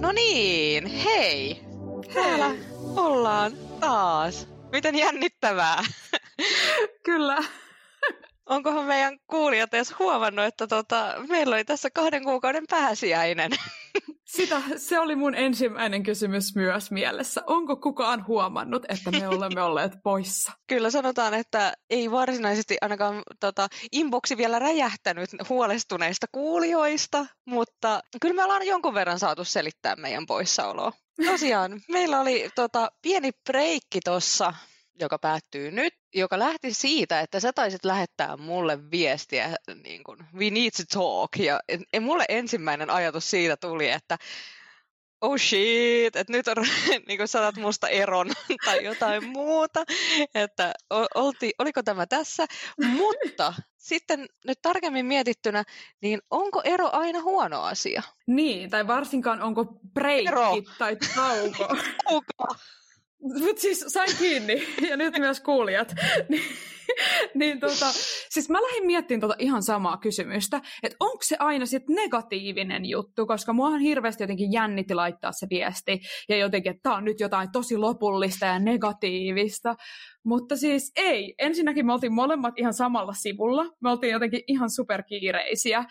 No niin, hei. Täällä ollaan taas. Miten jännittävää. Kyllä. Onkohan meidän kuulijat edes huomannut, että tota, meillä oli tässä kahden kuukauden pääsiäinen? Sitä, se oli mun ensimmäinen kysymys myös mielessä. Onko kukaan huomannut, että me olemme olleet poissa? Kyllä sanotaan, että ei varsinaisesti ainakaan tota, inboxi vielä räjähtänyt huolestuneista kuulijoista, mutta kyllä me ollaan jonkun verran saatu selittää meidän poissaoloa. Tosiaan, meillä oli tota, pieni breikki tuossa joka päättyy nyt, joka lähti siitä, että sä taisit lähettää mulle viestiä, niin kuin, we need to talk. Ja en, mulle ensimmäinen ajatus siitä tuli, että oh shit, että nyt on, niin kuin sanat musta eron tai jotain muuta, että olti, oliko tämä tässä, mutta sitten nyt tarkemmin mietittynä, niin onko ero aina huono asia? Niin, tai varsinkaan onko breikki ero. tai tauko. tauko. Mutta siis sain kiinni, ja nyt myös kuulijat. niin, niin tota, siis mä lähdin miettimään tota ihan samaa kysymystä, että onko se aina sitten negatiivinen juttu, koska mua on hirveästi jotenkin jännitti laittaa se viesti, ja jotenkin, että tämä on nyt jotain tosi lopullista ja negatiivista. Mutta siis ei. Ensinnäkin me oltiin molemmat ihan samalla sivulla. Me oltiin jotenkin ihan superkiireisiä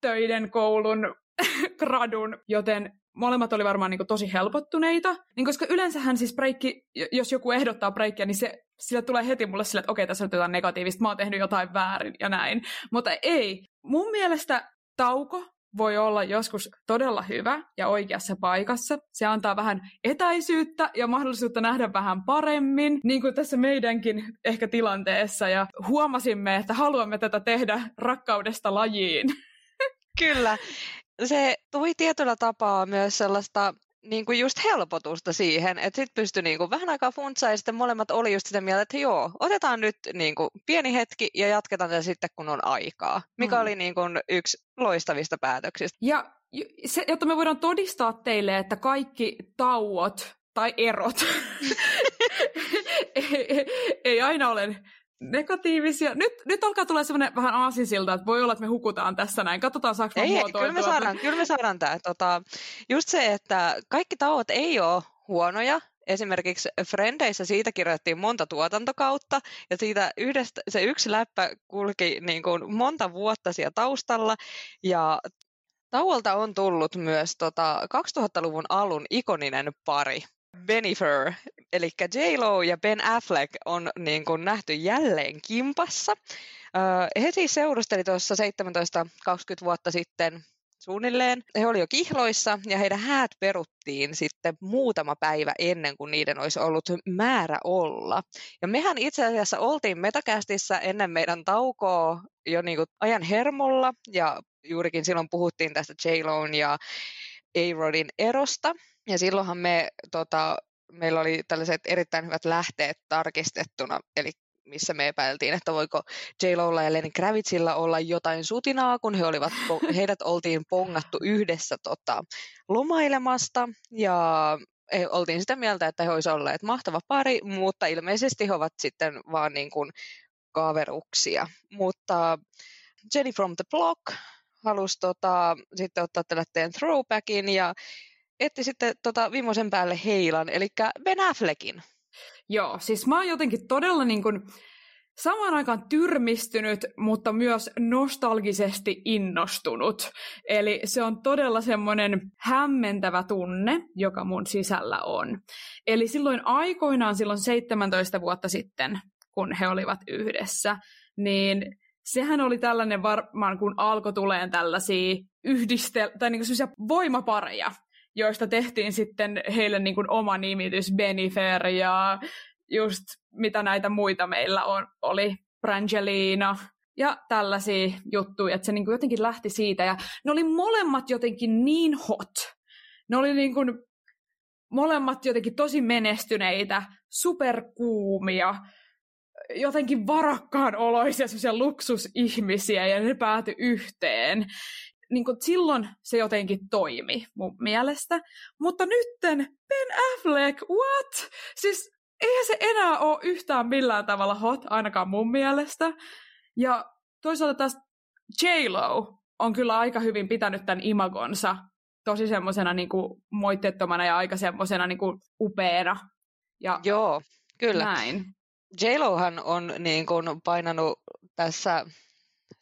töiden, koulun, gradun, joten molemmat oli varmaan niin tosi helpottuneita. Niin koska yleensähän siis breikki, jos joku ehdottaa breikkiä, niin se, sillä tulee heti mulle sille, että okei, tässä on jotain negatiivista, mä oon tehnyt jotain väärin ja näin. Mutta ei. Mun mielestä tauko voi olla joskus todella hyvä ja oikeassa paikassa. Se antaa vähän etäisyyttä ja mahdollisuutta nähdä vähän paremmin, niin kuin tässä meidänkin ehkä tilanteessa. Ja huomasimme, että haluamme tätä tehdä rakkaudesta lajiin. Kyllä se tuli tietyllä tapaa myös sellaista niin kuin just helpotusta siihen, että sitten pystyi niin kuin vähän aikaa funtsaa ja sitten molemmat oli just sitä mieltä, että joo, otetaan nyt niin kuin pieni hetki ja jatketaan sitä sitten, kun on aikaa, mikä mm. oli niin kuin yksi loistavista päätöksistä. Ja se, jotta me voidaan todistaa teille, että kaikki tauot tai erot ei, ei, ei aina ole negatiivisia. Nyt, nyt alkaa tulla semmoinen vähän aasinsilta, että voi olla, että me hukutaan tässä näin. Katsotaan, saako ei, kyllä me saadaan, kyllä me saadaan tämä. Tota, just se, että kaikki tauot ei ole huonoja. Esimerkiksi Frendeissä siitä kirjoitettiin monta tuotantokautta, ja siitä yhdestä, se yksi läppä kulki niin kuin monta vuotta siellä taustalla, ja Tauolta on tullut myös tota 2000-luvun alun ikoninen pari. Benifer, eli J-Lo ja Ben Affleck on niin kuin nähty jälleen kimpassa. he siis seurusteli tuossa 17-20 vuotta sitten suunnilleen. He oli jo kihloissa ja heidän häät peruttiin sitten muutama päivä ennen kuin niiden olisi ollut määrä olla. Ja mehän itse asiassa oltiin Metakästissä ennen meidän taukoa jo niin kuin ajan hermolla ja juurikin silloin puhuttiin tästä j ja A-Rodin erosta. Ja silloinhan me, tota, meillä oli tällaiset erittäin hyvät lähteet tarkistettuna, eli missä me epäiltiin, että voiko j Lolla ja Lenny Kravitzilla olla jotain sutinaa, kun he olivat, heidät oltiin pongattu yhdessä tota, lomailemasta, ja he oltiin sitä mieltä, että he olisivat olleet mahtava pari, mutta ilmeisesti he ovat sitten vaan niin kuin kaveruksia. Mutta Jenny from the Block halusi tota, sitten ottaa tällaisen throwbackin, ja etti sitten tota viimeisen päälle heilan, eli Ben Affleckin. Joo, siis mä oon jotenkin todella niin kuin samaan aikaan tyrmistynyt, mutta myös nostalgisesti innostunut. Eli se on todella semmoinen hämmentävä tunne, joka mun sisällä on. Eli silloin aikoinaan, silloin 17 vuotta sitten, kun he olivat yhdessä, niin sehän oli tällainen varmaan, kun alkoi tuleen tällaisia yhdistel- tai niin voimapareja, joista tehtiin sitten heille niin kuin oma nimitys, Benifer ja just mitä näitä muita meillä on, oli Brangelina ja tällaisia juttuja, että se niin kuin jotenkin lähti siitä. Ja ne oli molemmat jotenkin niin hot. Ne oli niin kuin molemmat jotenkin tosi menestyneitä, superkuumia, jotenkin varakkaan oloisia luksusihmisiä ja ne päätyi yhteen niin kuin silloin se jotenkin toimi mun mielestä. Mutta nytten Ben Affleck, what? Siis eihän se enää ole yhtään millään tavalla hot, ainakaan mun mielestä. Ja toisaalta taas J-Lo on kyllä aika hyvin pitänyt tämän imagonsa tosi semmoisena niin moitteettomana ja aika semmoisena niin upeana. Ja Joo, kyllä. Näin. J-Lohan on niin kuin painanut tässä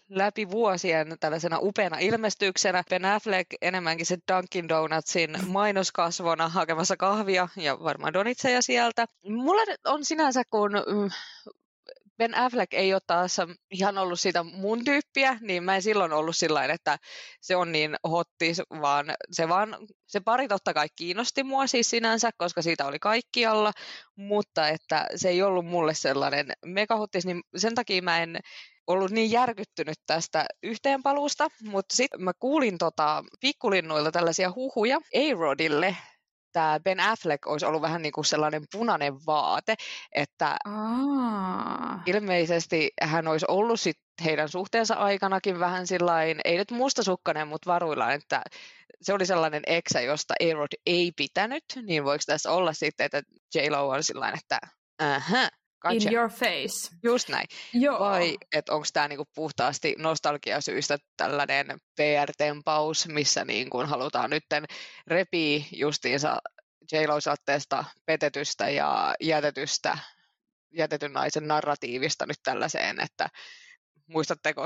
läpi vuosien tällaisena upeana ilmestyksenä. Ben Affleck enemmänkin se Dunkin Donutsin mainoskasvona hakemassa kahvia ja varmaan donitseja sieltä. Mulla on sinänsä, kun mm, Ben Affleck ei ole taas ihan ollut sitä mun tyyppiä, niin mä en silloin ollut sillä että se on niin hotti, vaan se, vaan, se pari totta kai kiinnosti mua siis sinänsä, koska siitä oli kaikkialla, mutta että se ei ollut mulle sellainen megahottis, niin sen takia mä en ollut niin järkyttynyt tästä yhteenpaluusta, mutta sitten mä kuulin tota pikkulinnuilta tällaisia huhuja A-Rodille, tämä Ben Affleck olisi ollut vähän niin kuin sellainen punainen vaate, että Aa. ilmeisesti hän olisi ollut sit heidän suhteensa aikanakin vähän sillain, ei nyt mustasukkainen, mutta varuillaan, että se oli sellainen eksä, josta Erod ei pitänyt, niin voiko tässä olla sitten, että J-Lo on sellainen, että aha, Gotcha. In your face. Just näin. Joo. Vai että onko tämä niinku puhtaasti nostalgiasyistä tällainen PR-tempaus, missä niinku halutaan nyt repii justiinsa j satteesta petetystä ja jätetystä, jätetyn naisen narratiivista nyt tällaiseen, että muistatteko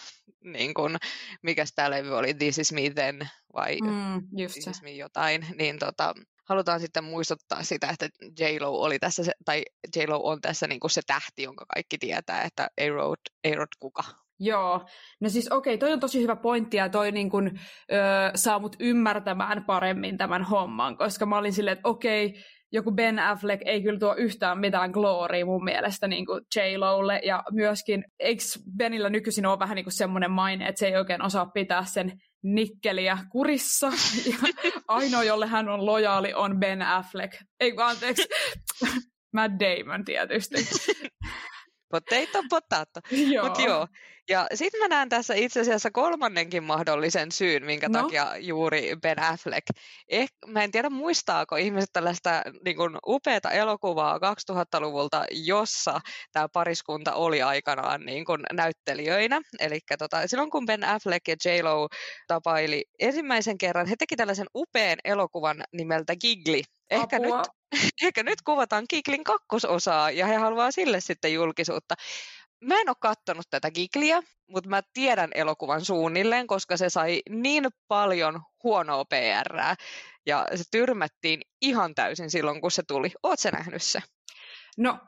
niin kun, mikä tämä levy oli, This is me then, vai mm, just This se. is me jotain, niin tota, halutaan sitten muistuttaa sitä, että J-Lo oli tässä, se, tai J-Lo on tässä niin kuin se tähti, jonka kaikki tietää, että A-Rod, A-Rod kuka. Joo, no siis okei, okay, toi on tosi hyvä pointti ja toi niin kun, ö, saa mut ymmärtämään paremmin tämän homman, koska mä olin silleen, että okei, okay, joku Ben Affleck ei kyllä tuo yhtään mitään glooria mun mielestä niin kuin J-Lolle, ja myöskin, eikö Benillä nykyisin ole vähän niin kuin semmoinen maine, että se ei oikein osaa pitää sen nikkeliä kurissa, ja ainoa, jolle hän on lojaali, on Ben Affleck. Ei anteeksi, Matt Damon tietysti. Potato, potato. joo. Mut joo. Ja sitten mä näen tässä itse asiassa kolmannenkin mahdollisen syyn, minkä no. takia juuri Ben Affleck. Eh, mä en tiedä muistaako ihmiset tällaista niin kuin upeata elokuvaa 2000-luvulta, jossa tämä pariskunta oli aikanaan niin kuin näyttelijöinä. Eli tota, silloin kun Ben Affleck ja J-Lo tapaili ensimmäisen kerran, he teki tällaisen upean elokuvan nimeltä Gigli. Ehkä nyt Ehkä nyt kuvataan Kiklin kakkososaa ja he haluaa sille sitten julkisuutta. Mä en ole katsonut tätä Giglia, mutta mä tiedän elokuvan suunnilleen, koska se sai niin paljon huonoa PR ja se tyrmättiin ihan täysin silloin, kun se tuli. Oot sä nähnyt se? No,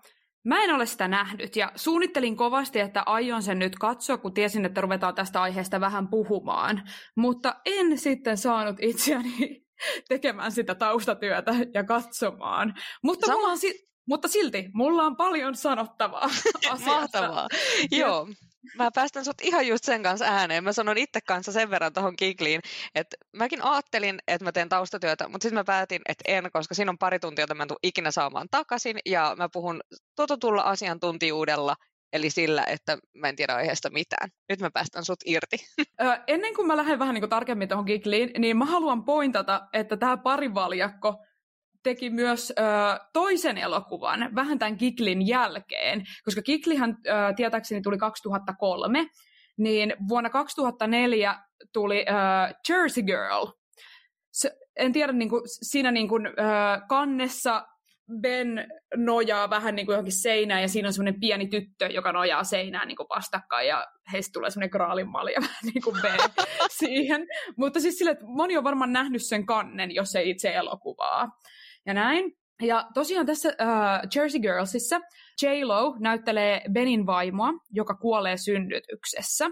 Mä en ole sitä nähnyt ja suunnittelin kovasti, että aion sen nyt katsoa, kun tiesin, että ruvetaan tästä aiheesta vähän puhumaan. Mutta en sitten saanut itseäni tekemään sitä taustatyötä ja katsomaan. Mutta, mulla on si- mutta silti, mulla on paljon sanottavaa asiasta. Mahtavaa. Joo. Mä päästän sut ihan just sen kanssa ääneen. Mä sanon itse kanssa sen verran tuohon Kikliin, että mäkin ajattelin, että mä teen taustatyötä, mutta sitten mä päätin, että en, koska siinä on pari tuntia, jota mä en tule ikinä saamaan takaisin, ja mä puhun tototulla asiantuntijuudella Eli sillä, että mä en tiedä aiheesta mitään. Nyt mä päästän sut irti. Ö, ennen kuin mä lähden vähän niin kuin tarkemmin tuohon Gigliin, niin mä haluan pointata, että tämä parivaljakko teki myös ö, toisen elokuvan vähän tämän Giglin jälkeen, koska Giglihan ö, tietääkseni tuli 2003, niin vuonna 2004 tuli ö, Jersey Girl. Se, en tiedä, niin kuin, siinä niin kuin, ö, kannessa Ben nojaa vähän niin kuin johonkin seinään ja siinä on semmoinen pieni tyttö, joka nojaa seinään niin kuin vastakkain ja heistä tulee semmoinen graalinmalja vähän niin kuin B siihen. Mutta siis sille, että moni on varmaan nähnyt sen kannen, jos ei itse elokuvaa. Ja näin. Ja tosiaan tässä uh, Jersey Girlsissa J-Lo näyttelee Benin vaimoa, joka kuolee synnytyksessä.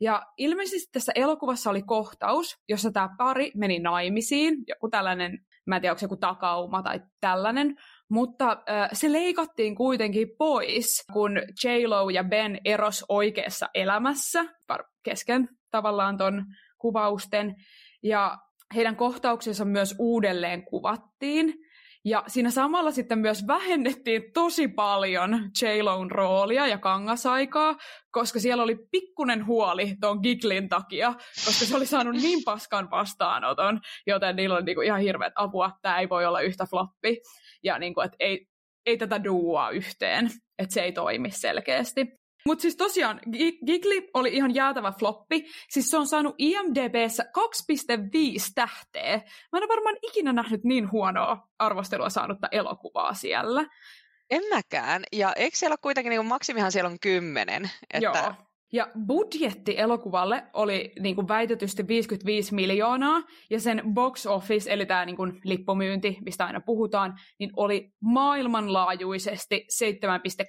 Ja ilmeisesti tässä elokuvassa oli kohtaus, jossa tämä pari meni naimisiin, joku tällainen mä en tiedä, onko se joku takauma tai tällainen, mutta äh, se leikattiin kuitenkin pois, kun J-Lo ja Ben eros oikeassa elämässä, kesken tavallaan ton kuvausten, ja heidän kohtauksensa myös uudelleen kuvattiin, ja siinä samalla sitten myös vähennettiin tosi paljon j roolia ja kangasaikaa, koska siellä oli pikkunen huoli tuon Giglin takia, koska se oli saanut niin paskan vastaanoton, joten niillä oli niinku ihan hirveät apua, tämä ei voi olla yhtä floppi, ja niinku, että ei, ei tätä duua yhteen, että se ei toimi selkeästi. Mutta siis tosiaan Gigli oli ihan jäätävä floppi. Siis se on saanut IMDBssä 2,5 tähteä. Mä en ole varmaan ikinä nähnyt niin huonoa arvostelua saanutta elokuvaa siellä. En mäkään. Ja eikö siellä ole kuitenkin, niin maksimihan siellä on kymmenen? Että... Joo. Ja budjetti elokuvalle oli niin kuin väitetysti 55 miljoonaa, ja sen box office, eli tämä niin kuin lippumyynti, mistä aina puhutaan, niin oli maailmanlaajuisesti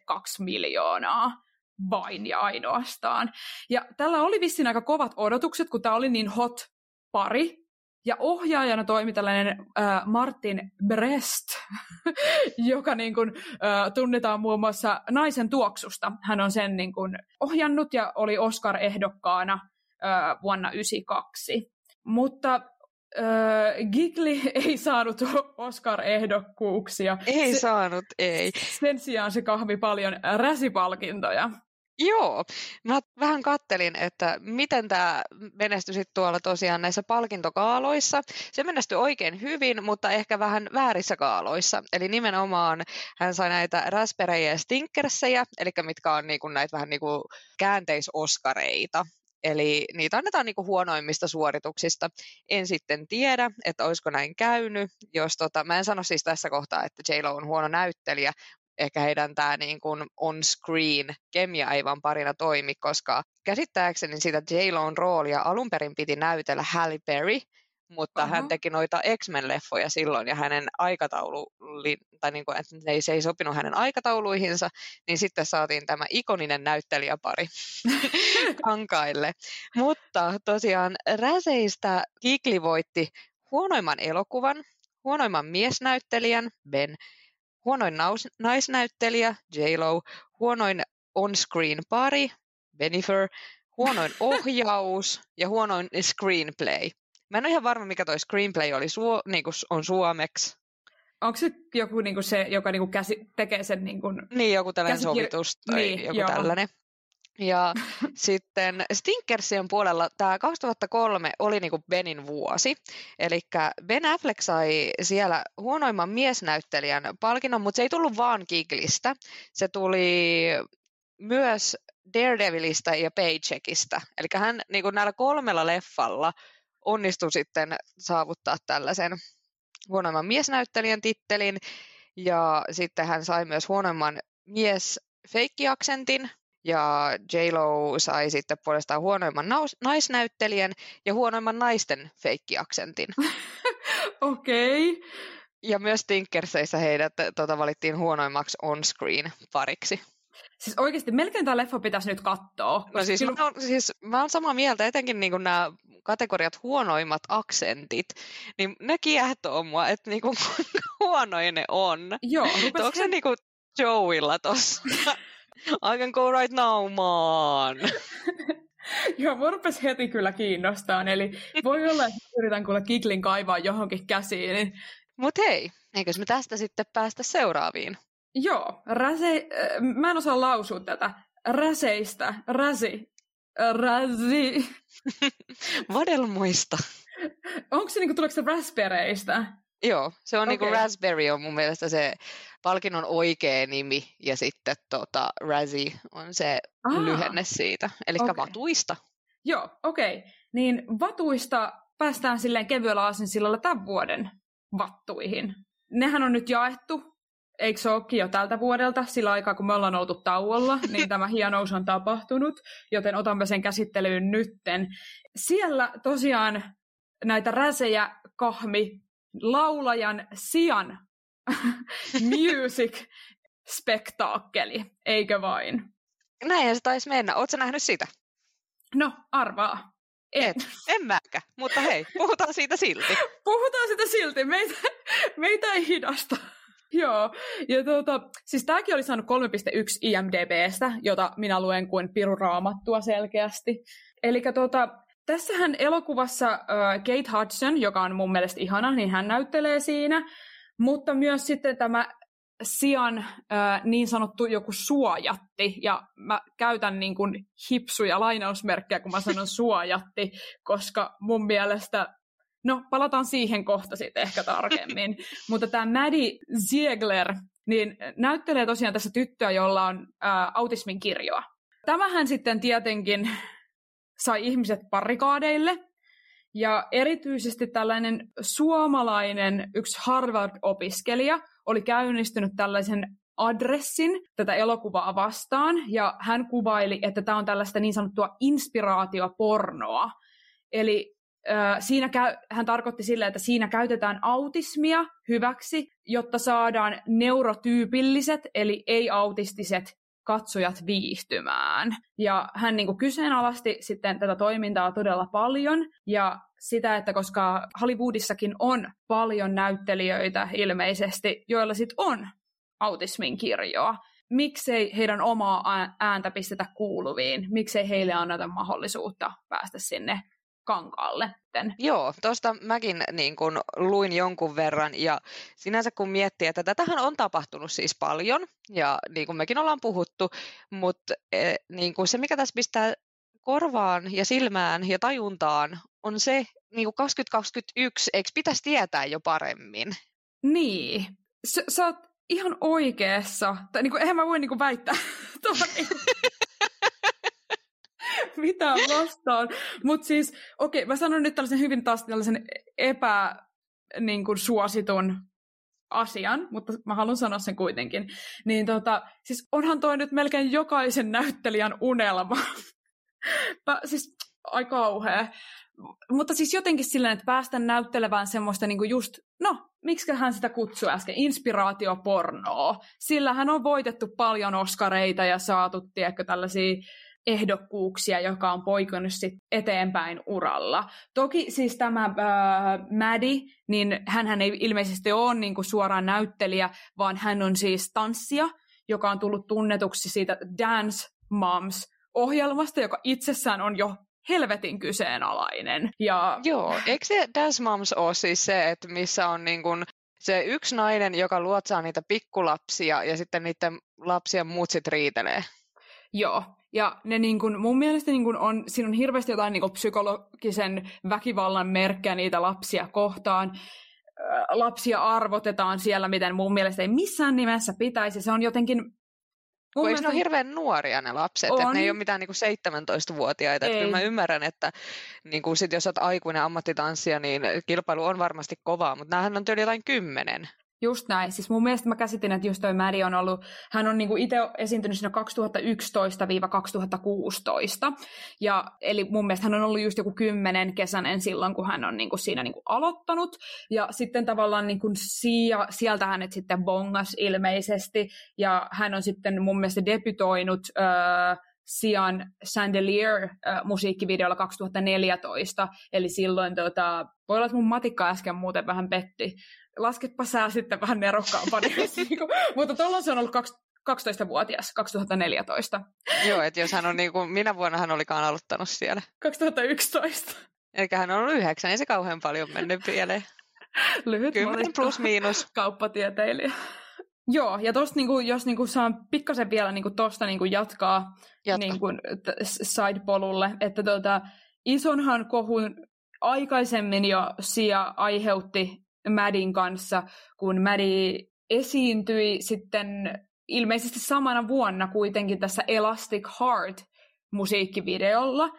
7,2 miljoonaa vain ja ainoastaan. Ja tällä oli vissiin aika kovat odotukset, kun tämä oli niin hot pari, ja ohjaajana toimi tällainen äh, Martin Brest, joka niin kuin, äh, tunnetaan muun muassa Naisen tuoksusta. Hän on sen niin kuin, ohjannut ja oli Oscar-ehdokkaana äh, vuonna 1992. Mutta äh, Gigli ei saanut Oscar-ehdokkuuksia. Ei se, saanut, ei. Sen sijaan se kahvi paljon räsipalkintoja. Joo, mä vähän kattelin, että miten tämä menestyi tuolla tosiaan näissä palkintokaaloissa. Se menestyi oikein hyvin, mutta ehkä vähän väärissä kaaloissa. Eli nimenomaan hän sai näitä raspberryjä ja stinkersejä, eli mitkä on niinku näitä vähän niinku käänteisoskareita. Eli niitä annetaan niinku huonoimmista suorituksista. En sitten tiedä, että olisiko näin käynyt. Jos tota, mä en sano siis tässä kohtaa, että j on huono näyttelijä, ehkä heidän tämä niin kuin on-screen kemia ei vaan parina toimi, koska käsittääkseni sitä j roolia alun perin piti näytellä Halle Berry, mutta uh-huh. hän teki noita X-Men-leffoja silloin ja hänen aikataulu, tai niin kuin, että se ei sopinut hänen aikatauluihinsa, niin sitten saatiin tämä ikoninen näyttelijäpari kankaille. Mutta tosiaan Räseistä Kikli voitti huonoimman elokuvan, huonoimman miesnäyttelijän Ben huonoin naus, naisnäyttelijä J-Lo, huonoin on-screen pari Benifer, huonoin ohjaus ja huonoin screenplay. Mä en ole ihan varma, mikä toi screenplay oli suo, niin kuin on suomeksi. Onko se joku niin kuin se, joka niin kuin käsi, tekee sen... Niin, kuin niin joku tällainen käsikir... sovitus tai niin, joku joo. tällainen. Ja sitten Stinkersien puolella tämä 2003 oli niinku Benin vuosi. Eli Ben Affleck sai siellä huonoimman miesnäyttelijän palkinnon, mutta se ei tullut vaan Giglistä. Se tuli myös Daredevilista ja Paycheckista. Eli hän niinku näillä kolmella leffalla onnistui sitten saavuttaa tällaisen huonoimman miesnäyttelijän tittelin. Ja sitten hän sai myös huonoimman mies feikkiaksentin, ja J-Lo sai sitten puolestaan huonoimman naus- naisnäyttelijän ja huonoimman naisten feikkiaksentin. Okei. Okay. Ja myös Tinkerseissä heidät tota, valittiin huonoimmaksi on-screen pariksi. Siis oikeasti melkein tämä leffa pitäisi nyt katsoa. No siis, kyllä... mä, oon, siis mä oon samaa mieltä, etenkin niin nämä kategoriat huonoimmat aksentit, niin ne kiehtoo mua, että niin kuin, huonoin ne on. Joo. Onko se niin kuin Joeilla tossa? I can go right now, man. Joo, mua rupesi heti kyllä kiinnostaa. Eli voi olla, että yritän kuulla Kiklin kaivaa johonkin käsiin. Mutta hei, eikös me tästä sitten päästä seuraaviin? Joo, räse... Äh, mä en osaa lausua tätä. Räseistä, räsi, räsi. Vadelmoista. Onko se, niinku, tuleeko se raspberryistä? Joo, se on okay. niinku raspberry on mun mielestä se palkinnon oikea nimi ja sitten tota, Razzie on se Aha. lyhenne siitä, eli okay. vatuista. Joo, okei. Okay. Niin vatuista päästään silleen kevyellä aasinsillalla tämän vuoden vattuihin. Nehän on nyt jaettu, eikö se olekin jo tältä vuodelta, sillä aikaa kun me ollaan oltu tauolla, niin tämä hienous on tapahtunut, joten otamme sen käsittelyyn nytten. Siellä tosiaan näitä räsejä kahmi laulajan sian music spektaakkeli, eikö vain? Näin se taisi mennä. Oletko nähnyt sitä? No, arvaa. En. Et, en mäkä, mutta hei, puhutaan siitä silti. puhutaan siitä silti, meitä, meitä ei hidasta. Joo, ja tuota, siis tämäkin oli saanut 3.1 IMDBstä, jota minä luen kuin piruraamattua selkeästi. Eli tuota, tässähän elokuvassa uh, Kate Hudson, joka on mun mielestä ihana, niin hän näyttelee siinä. Mutta myös sitten tämä sian niin sanottu joku suojatti, ja mä käytän niin kuin hipsuja lainausmerkkejä, kun mä sanon suojatti, koska mun mielestä, no palataan siihen kohta sitten ehkä tarkemmin, mutta tämä Maddie Ziegler, niin näyttelee tosiaan tässä tyttöä, jolla on äh, autismin kirjoa. Tämähän sitten tietenkin sai ihmiset parikaadeille, ja erityisesti tällainen suomalainen yksi Harvard-opiskelija oli käynnistynyt tällaisen adressin tätä elokuvaa vastaan, ja hän kuvaili, että tämä on tällaista niin sanottua inspiraatiopornoa. Eli äh, siinä käy, hän tarkoitti sille, että siinä käytetään autismia hyväksi, jotta saadaan neurotyypilliset, eli ei-autistiset katsojat viihtymään. Ja hän niin kuin kyseenalaisti sitten tätä toimintaa todella paljon, ja sitä, että koska Hollywoodissakin on paljon näyttelijöitä ilmeisesti, joilla sitten on autismin kirjoa, miksei heidän omaa ääntä pistetä kuuluviin, miksei heille anneta mahdollisuutta päästä sinne kankaalle. Joo, tuosta mäkin niin kun, luin jonkun verran ja sinänsä kun miettii, että tätähän on tapahtunut siis paljon ja niin kuin mekin ollaan puhuttu, mutta e, niin kuin se mikä tässä pistää korvaan ja silmään ja tajuntaan on se niin kuin 2021, eikö pitäisi tietää jo paremmin? Niin, sä, sä oot ihan oikeassa. Tai niin kuin, eihän mä voi niin kuin väittää niin mitään vastaan. Mutta siis, okei, okay, mä sanon nyt tällaisen hyvin taas tällaisen epä niin kuin, suositun asian, mutta mä haluan sanoa sen kuitenkin. Niin tota, siis onhan toi nyt melkein jokaisen näyttelijän unelma. mä, siis, ai kauhea. Mutta siis jotenkin silleen, että päästä näyttelevään semmoista niinku just, no, miksi hän sitä kutsui äsken, inspiraatiopornoa. Sillä hän on voitettu paljon oskareita ja saatu, tiedätkö, tällaisia ehdokkuuksia, joka on poikannut sit eteenpäin uralla. Toki siis tämä äh, Maddie, niin hän ei ilmeisesti ole niinku suoraan näyttelijä, vaan hän on siis tanssija, joka on tullut tunnetuksi siitä Dance Moms ohjelmasta, joka itsessään on jo helvetin kyseenalainen. Ja... Joo, eikö se Dance Moms ole siis se, että missä on niin kuin se yksi nainen, joka luotsaa niitä pikkulapsia ja sitten niiden lapsien muut sit riitelee? Joo, ja ne niin kun, mun mielestä niin kun on, siinä on hirveästi jotain niin psykologisen väkivallan merkkejä niitä lapsia kohtaan. Lapsia arvotetaan siellä, miten mun mielestä ei missään nimessä pitäisi. Se on jotenkin Mun mielestä... ne ole hirveän nuoria ne lapset, on. että ne ei ole mitään niin 17-vuotiaita. Että kyllä mä ymmärrän, että niin kuin sit, jos olet aikuinen ammattitanssija, niin kilpailu on varmasti kovaa, mutta näähän on tyyli jotain kymmenen. Just näin. Siis mun mielestä mä käsitin, että just toi Maddie on ollut, hän on niinku itse esiintynyt siinä 2011-2016. Ja, eli mun mielestä hän on ollut just joku kymmenen kesänen silloin, kun hän on niinku siinä niinku aloittanut. Ja sitten tavallaan niinku siia, sieltä hänet sitten bongas ilmeisesti. Ja hän on sitten mun mielestä debytoinut öö, Sian Chandelier-musiikkivideolla 2014, eli silloin tota, voi olla, että mun matikka äsken muuten vähän petti, lasketpa sää sitten vähän nerokkaampana. Niinku, mutta tuolla se on ollut 12-vuotias, 2014. Joo, että jos hän on niin kuin, minä vuonna hän olikaan aloittanut siellä? 2011. Eikä hän on ollut yhdeksän, ei se kauhean paljon mennyt pieleen. Lyhyt Kymmenen plus miinus. Kauppatieteilijä. Joo, ja tosta, niin kuin, jos niin kuin, saan pikkasen vielä niin kuin, tosta niin kuin, jatkaa niin kuin, side-polulle, että tuota, isonhan kohun aikaisemmin jo Sia aiheutti Madin kanssa, kun Maddie esiintyi sitten ilmeisesti samana vuonna kuitenkin tässä Elastic Heart musiikkivideolla,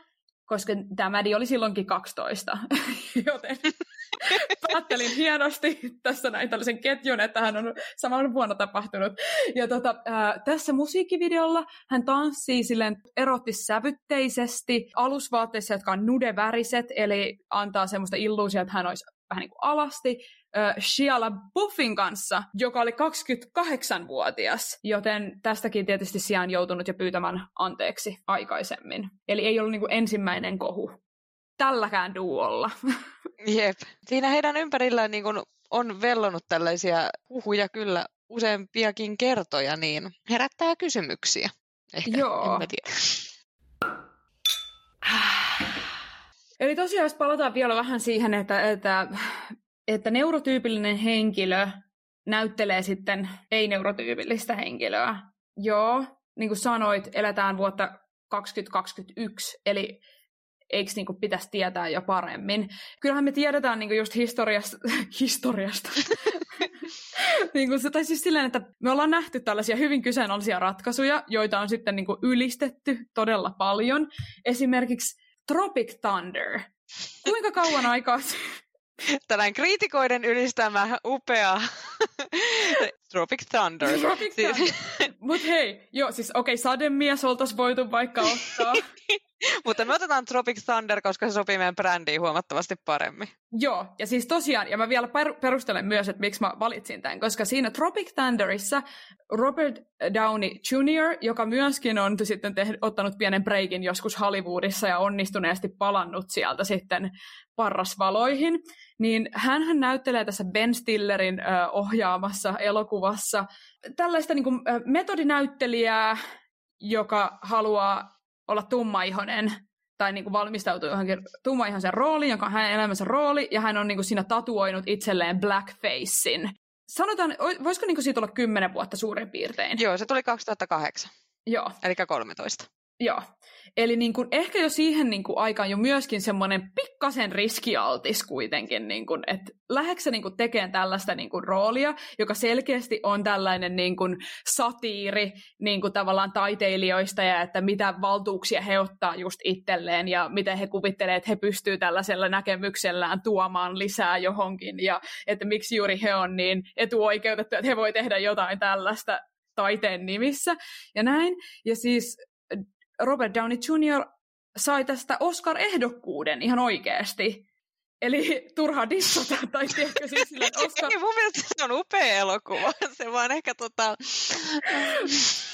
koska tämä Maddie oli silloinkin 12, joten päättelin hienosti tässä näin tällaisen ketjun, että hän on samana vuonna tapahtunut. Ja tota, ää, tässä musiikkivideolla hän tanssii silleen erottissävytteisesti alusvaatteissa, jotka on nudeväriset, eli antaa semmoista illuusia, että hän olisi vähän niin kuin alasti, äh, Shia Buffin kanssa, joka oli 28-vuotias, joten tästäkin tietysti Shia on joutunut jo pyytämään anteeksi aikaisemmin. Eli ei ollut niin kuin ensimmäinen kohu tälläkään duolla. Jep. Siinä heidän ympärillään niin kuin on vellonut tällaisia huhuja kyllä useampiakin kertoja, niin herättää kysymyksiä. Ehkä, Joo. en mä tiedä. Eli tosiaan, jos palataan vielä vähän siihen, että, että, että neurotyypillinen henkilö näyttelee sitten ei-neurotyypillistä henkilöä. Joo, niin kuin sanoit, eletään vuotta 2021, eli eikö niin kuin pitäisi tietää jo paremmin. Kyllähän me tiedetään niin kuin just historiasta, historiasta niin kuin se, tai siis silleen, että me ollaan nähty tällaisia hyvin kyseenalaisia ratkaisuja, joita on sitten niin kuin ylistetty todella paljon. Esimerkiksi Tropic Thunder. Kuinka kauan aikaa Tällainen kriitikoiden ylistämä upea Tropic Thunder. Tropic Thunder. Siis... Mutta hei, joo, siis okei, okay, sademies oltaisiin voitu vaikka ottaa. Mutta me otetaan Tropic Thunder, koska se sopii meidän brändiin huomattavasti paremmin. Joo, ja siis tosiaan, ja mä vielä per- perustelen myös, että miksi mä valitsin tämän, koska siinä Tropic Thunderissa Robert Downey Jr., joka myöskin on sitten tehnyt, ottanut pienen breikin joskus Hollywoodissa ja onnistuneesti palannut sieltä sitten parrasvaloihin, niin hän näyttelee tässä Ben Stillerin ohjaamassa elokuvassa tällaista niin kuin, metodinäyttelijää, joka haluaa olla tummaihonen tai niin kuin valmistautuu johonkin tummaihoisen rooliin, joka on hänen elämänsä rooli, ja hän on niin kuin siinä tatuoinut itselleen blackfacein. Sanotaan, voisiko niin kuin siitä olla kymmenen vuotta suurin piirtein? Joo, se tuli 2008. Joo. Eli 13. Joo. Eli niin kuin, ehkä jo siihen niin kuin, aikaan jo myöskin semmoinen pikkasen riskialtis kuitenkin, niin kuin, että lähdetkö niin kuin, tekemään tällaista niin kuin, roolia, joka selkeästi on tällainen niin kuin, satiiri niin kuin, tavallaan taiteilijoista ja että mitä valtuuksia he ottaa just itselleen ja miten he kuvittelee, että he pystyvät tällaisella näkemyksellään tuomaan lisää johonkin ja että miksi juuri he on niin etuoikeutettu, että he voi tehdä jotain tällaista taiteen nimissä ja näin. Ja siis Robert Downey Jr. sai tästä Oscar-ehdokkuuden ihan oikeasti. Eli turha dissata, tai tiedätkö siis sillä, Oscar... Ei, mun mielestä se on upea elokuva, se vaan ehkä tota...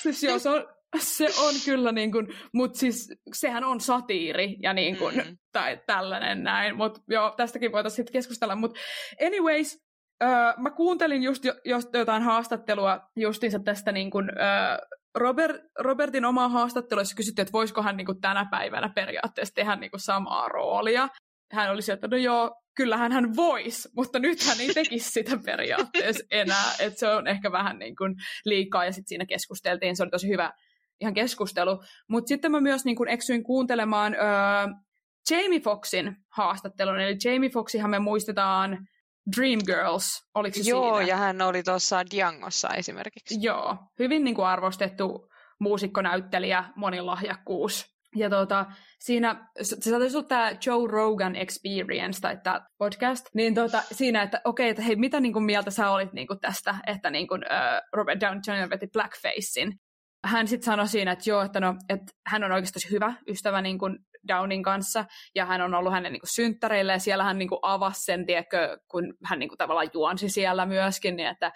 siis joo, se on, se on kyllä niin kuin, mutta siis sehän on satiiri ja niin kuin, mm. tai tällainen näin, mutta joo, tästäkin voitaisiin sitten keskustella, mutta anyways, öö, mä kuuntelin just, jo, just jotain haastattelua justiinsa tästä niin kuin, öö, Robert, Robertin oma haastattelussa kysyttiin, että voisiko hän niin kuin tänä päivänä periaatteessa tehdä niin kuin samaa roolia. Hän oli sieltä, että no joo, kyllähän hän voisi, mutta nyt hän ei tekisi sitä periaatteessa enää. Että se on ehkä vähän niin kuin liikaa ja sitten siinä keskusteltiin, se oli tosi hyvä ihan keskustelu. Mutta sitten mä myös niin kuin eksyin kuuntelemaan öö, Jamie Foxin haastattelun, eli Jamie Foxihan me muistetaan Dreamgirls, oliko se Joo, siinä? ja hän oli tuossa Diangossa esimerkiksi. Joo, hyvin niin kuin arvostettu muusikkonäyttelijä, monilahjakkuus. Ja tuota, siinä, se taisi olla tämä Joe Rogan Experience, tai tämä podcast, niin tuota, siinä, että okei, okay, että hei, mitä niin kuin mieltä sä olit niin kuin tästä, että niin kuin, uh, Robert Downey Jr. veti Blackfacein. Hän sitten sanoi siinä, että joo, että, no, että hän on oikeasti hyvä ystävä niin kuin Downin kanssa, ja hän on ollut hänen niin kuin, synttäreillä, ja siellä hän niin kuin, avasi sen, tiedätkö, kun hän niin kuin, tavallaan juonsi siellä myöskin, niin että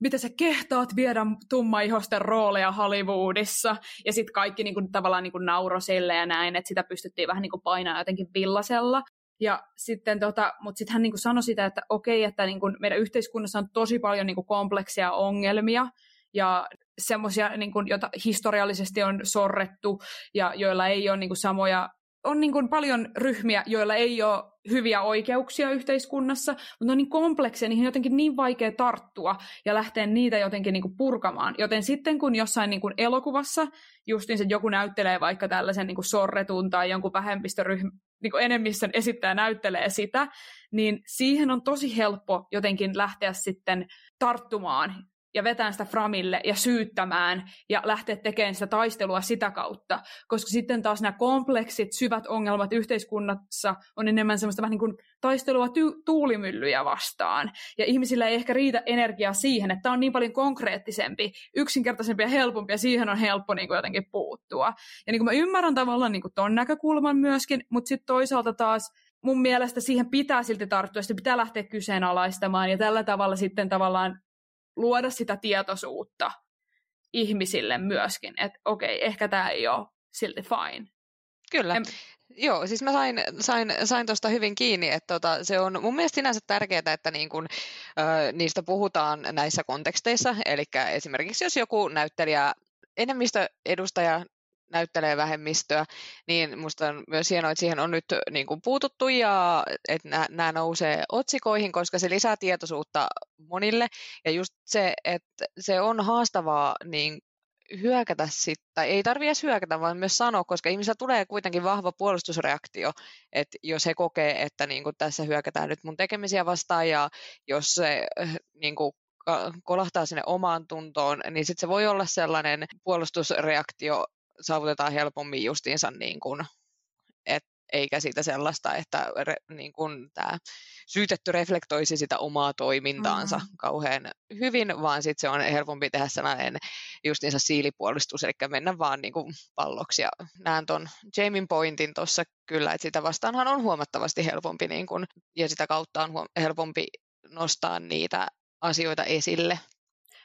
mitä sä kehtaat viedä tummaihosten rooleja Hollywoodissa, ja sitten kaikki niin kuin, tavallaan niin nauro sille ja näin, että sitä pystyttiin vähän niin kuin, painaa jotenkin villasella. Ja sitten tota, mutta sitten hän niin kuin sanoi sitä, että okei, että niin kuin meidän yhteiskunnassa on tosi paljon niin kuin kompleksia ongelmia, ja semmoisia, niin joita historiallisesti on sorrettu, ja joilla ei ole niin kuin, samoja on niin kuin paljon ryhmiä, joilla ei ole hyviä oikeuksia yhteiskunnassa, mutta ne on niin komplekseja, niihin on jotenkin niin vaikea tarttua ja lähteä niitä jotenkin niin kuin purkamaan. Joten sitten kun jossain niin kuin elokuvassa justiin se joku näyttelee vaikka tällaisen niin kuin sorretun tai jonkun vähemmistöryhmän niin enemmistön esittäjä näyttelee sitä, niin siihen on tosi helppo jotenkin lähteä sitten tarttumaan ja vetään sitä framille ja syyttämään ja lähteä tekemään sitä taistelua sitä kautta, koska sitten taas nämä kompleksit, syvät ongelmat yhteiskunnassa on enemmän semmoista vähän niin kuin taistelua ty- tuulimyllyjä vastaan. Ja ihmisillä ei ehkä riitä energiaa siihen, että tämä on niin paljon konkreettisempi, yksinkertaisempi ja helpompi, ja siihen on helppo niin kuin jotenkin puuttua. Ja niin kuin mä ymmärrän tavallaan niin kuin ton näkökulman myöskin, mutta sitten toisaalta taas mun mielestä siihen pitää silti tarttua, sitä pitää lähteä kyseenalaistamaan, ja tällä tavalla sitten tavallaan luoda sitä tietoisuutta ihmisille myöskin, että okei, ehkä tämä ei ole silti fine. Kyllä. En... Joo, siis mä sain, sain, sain tuosta hyvin kiinni, että tota, se on mun mielestä sinänsä tärkeää, että niin kun, ö, niistä puhutaan näissä konteksteissa. Eli esimerkiksi jos joku näyttelijä, enemmistöedustaja näyttelee vähemmistöä, niin musta on myös hienoa, että siihen on nyt niin kuin puututtu ja että nämä nousee otsikoihin, koska se lisää tietoisuutta monille. Ja just se, että se on haastavaa niin hyökätä sitten, ei tarvitse hyökätä, vaan myös sanoa, koska ihmisillä tulee kuitenkin vahva puolustusreaktio, että jos he kokee, että niin kuin tässä hyökätään nyt mun tekemisiä vastaan, ja jos se niin kuin kolahtaa sinne omaan tuntoon, niin sitten se voi olla sellainen puolustusreaktio saavutetaan helpommin justiinsa niin kuin, eikä siitä sellaista, että re, niin kuin tämä syytetty reflektoisi sitä omaa toimintaansa mm-hmm. kauhean hyvin, vaan sitten se on helpompi tehdä sellainen justiinsa siilipuolustus, eli mennä vaan niin kuin palloksi. Ja näen tuon Jamin pointin tuossa kyllä, että sitä vastaanhan on huomattavasti helpompi, niin kuin, ja sitä kautta on huom- helpompi nostaa niitä asioita esille.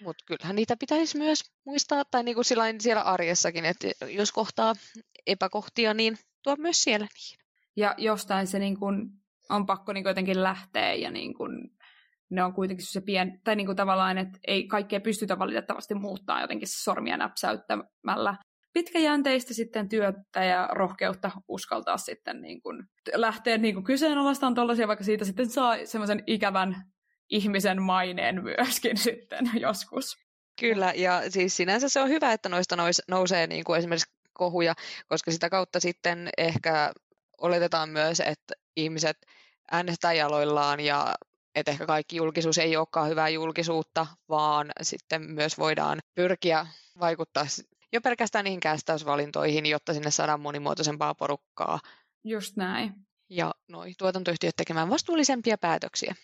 Mutta kyllähän niitä pitäisi myös muistaa, tai niin kuin siellä arjessakin, että jos kohtaa epäkohtia, niin tuo myös siellä niin. Ja jostain se niin kuin on pakko niin jotenkin lähteä, ja niin kuin ne on kuitenkin se pien, tai niin kuin tavallaan, että ei kaikkea pystytä valitettavasti muuttaa jotenkin sormia näpsäyttämällä. Pitkäjänteistä sitten työtä ja rohkeutta uskaltaa sitten niin kuin lähteä niin kuin kyseenalaistaan tuollaisia, vaikka siitä sitten saa semmoisen ikävän ihmisen maineen myöskin sitten joskus. Kyllä, ja siis sinänsä se on hyvä, että noista nois, nousee niin kuin esimerkiksi kohuja, koska sitä kautta sitten ehkä oletetaan myös, että ihmiset äänestää jaloillaan ja että ehkä kaikki julkisuus ei olekaan hyvää julkisuutta, vaan sitten myös voidaan pyrkiä vaikuttaa jo pelkästään niihin kästäysvalintoihin, jotta sinne saadaan monimuotoisempaa porukkaa. Just näin. Ja noi tuotantoyhtiöt tekemään vastuullisempia päätöksiä.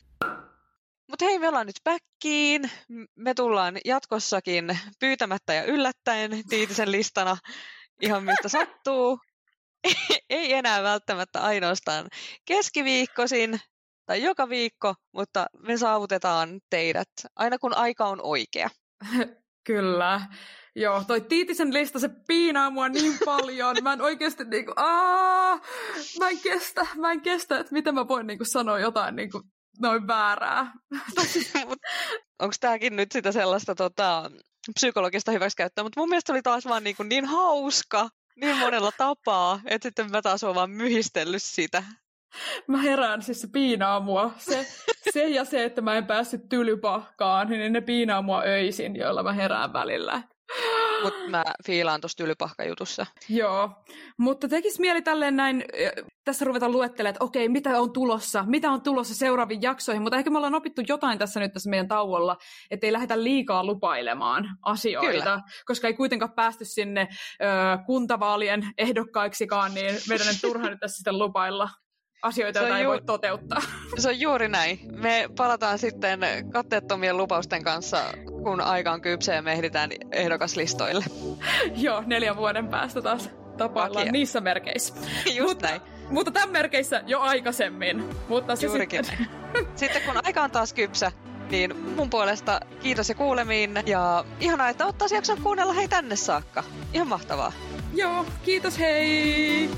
Mutta hei, me ollaan nyt päkkiin. Me tullaan jatkossakin pyytämättä ja yllättäen Tiitisen listana ihan mistä sattuu. Ei enää välttämättä ainoastaan keskiviikkosin tai joka viikko, mutta me saavutetaan teidät aina kun aika on oikea. Kyllä. Joo, toi Tiitisen lista, se piinaa mua niin paljon. Mä en oikeasti niinku, aah, mä en kestä, mä en kestä, että miten mä voin niinku sanoa jotain niinku noin väärää. Onko tämäkin nyt sitä sellaista tota, psykologista hyväksikäyttöä, mutta mun mielestä oli taas vaan niin, kuin niin hauska niin monella tapaa, että sitten mä taas oon vaan myhistellyt sitä. Mä herään, siis se piinaa mua. Se, se ja se, että mä en päässyt tylypahkaan, niin ne piinaa mua öisin, joilla mä herään välillä. Mutta mä fiilaan tuossa tylypahkajutussa. Joo, mutta tekis mieli tälleen näin, tässä ruveta luettelemaan, että okei, mitä on tulossa, mitä on tulossa seuraaviin jaksoihin, mutta ehkä me ollaan opittu jotain tässä nyt tässä meidän tauolla, että ei lähdetä liikaa lupailemaan asioita, Kyllä. koska ei kuitenkaan päästy sinne ö, kuntavaalien ehdokkaiksikaan, niin meidän on turha nyt tässä sitten lupailla asioita, joita ei ju- voi toteuttaa. Se on juuri näin. Me palataan sitten katteettomien lupausten kanssa, kun aika on kypsä ja me ehditään ehdokaslistoille. Joo, neljän vuoden päästä taas tapaillaan niissä merkeissä. Just mutta, näin. Mutta tämän merkeissä jo aikaisemmin. Mutta se Juurikin sitten... sitten kun aika on taas kypsä, niin mun puolesta kiitos ja kuulemiin. Ja ihanaa, että ottaisi jakson kuunnella hei tänne saakka. Ihan mahtavaa. Joo, kiitos hei!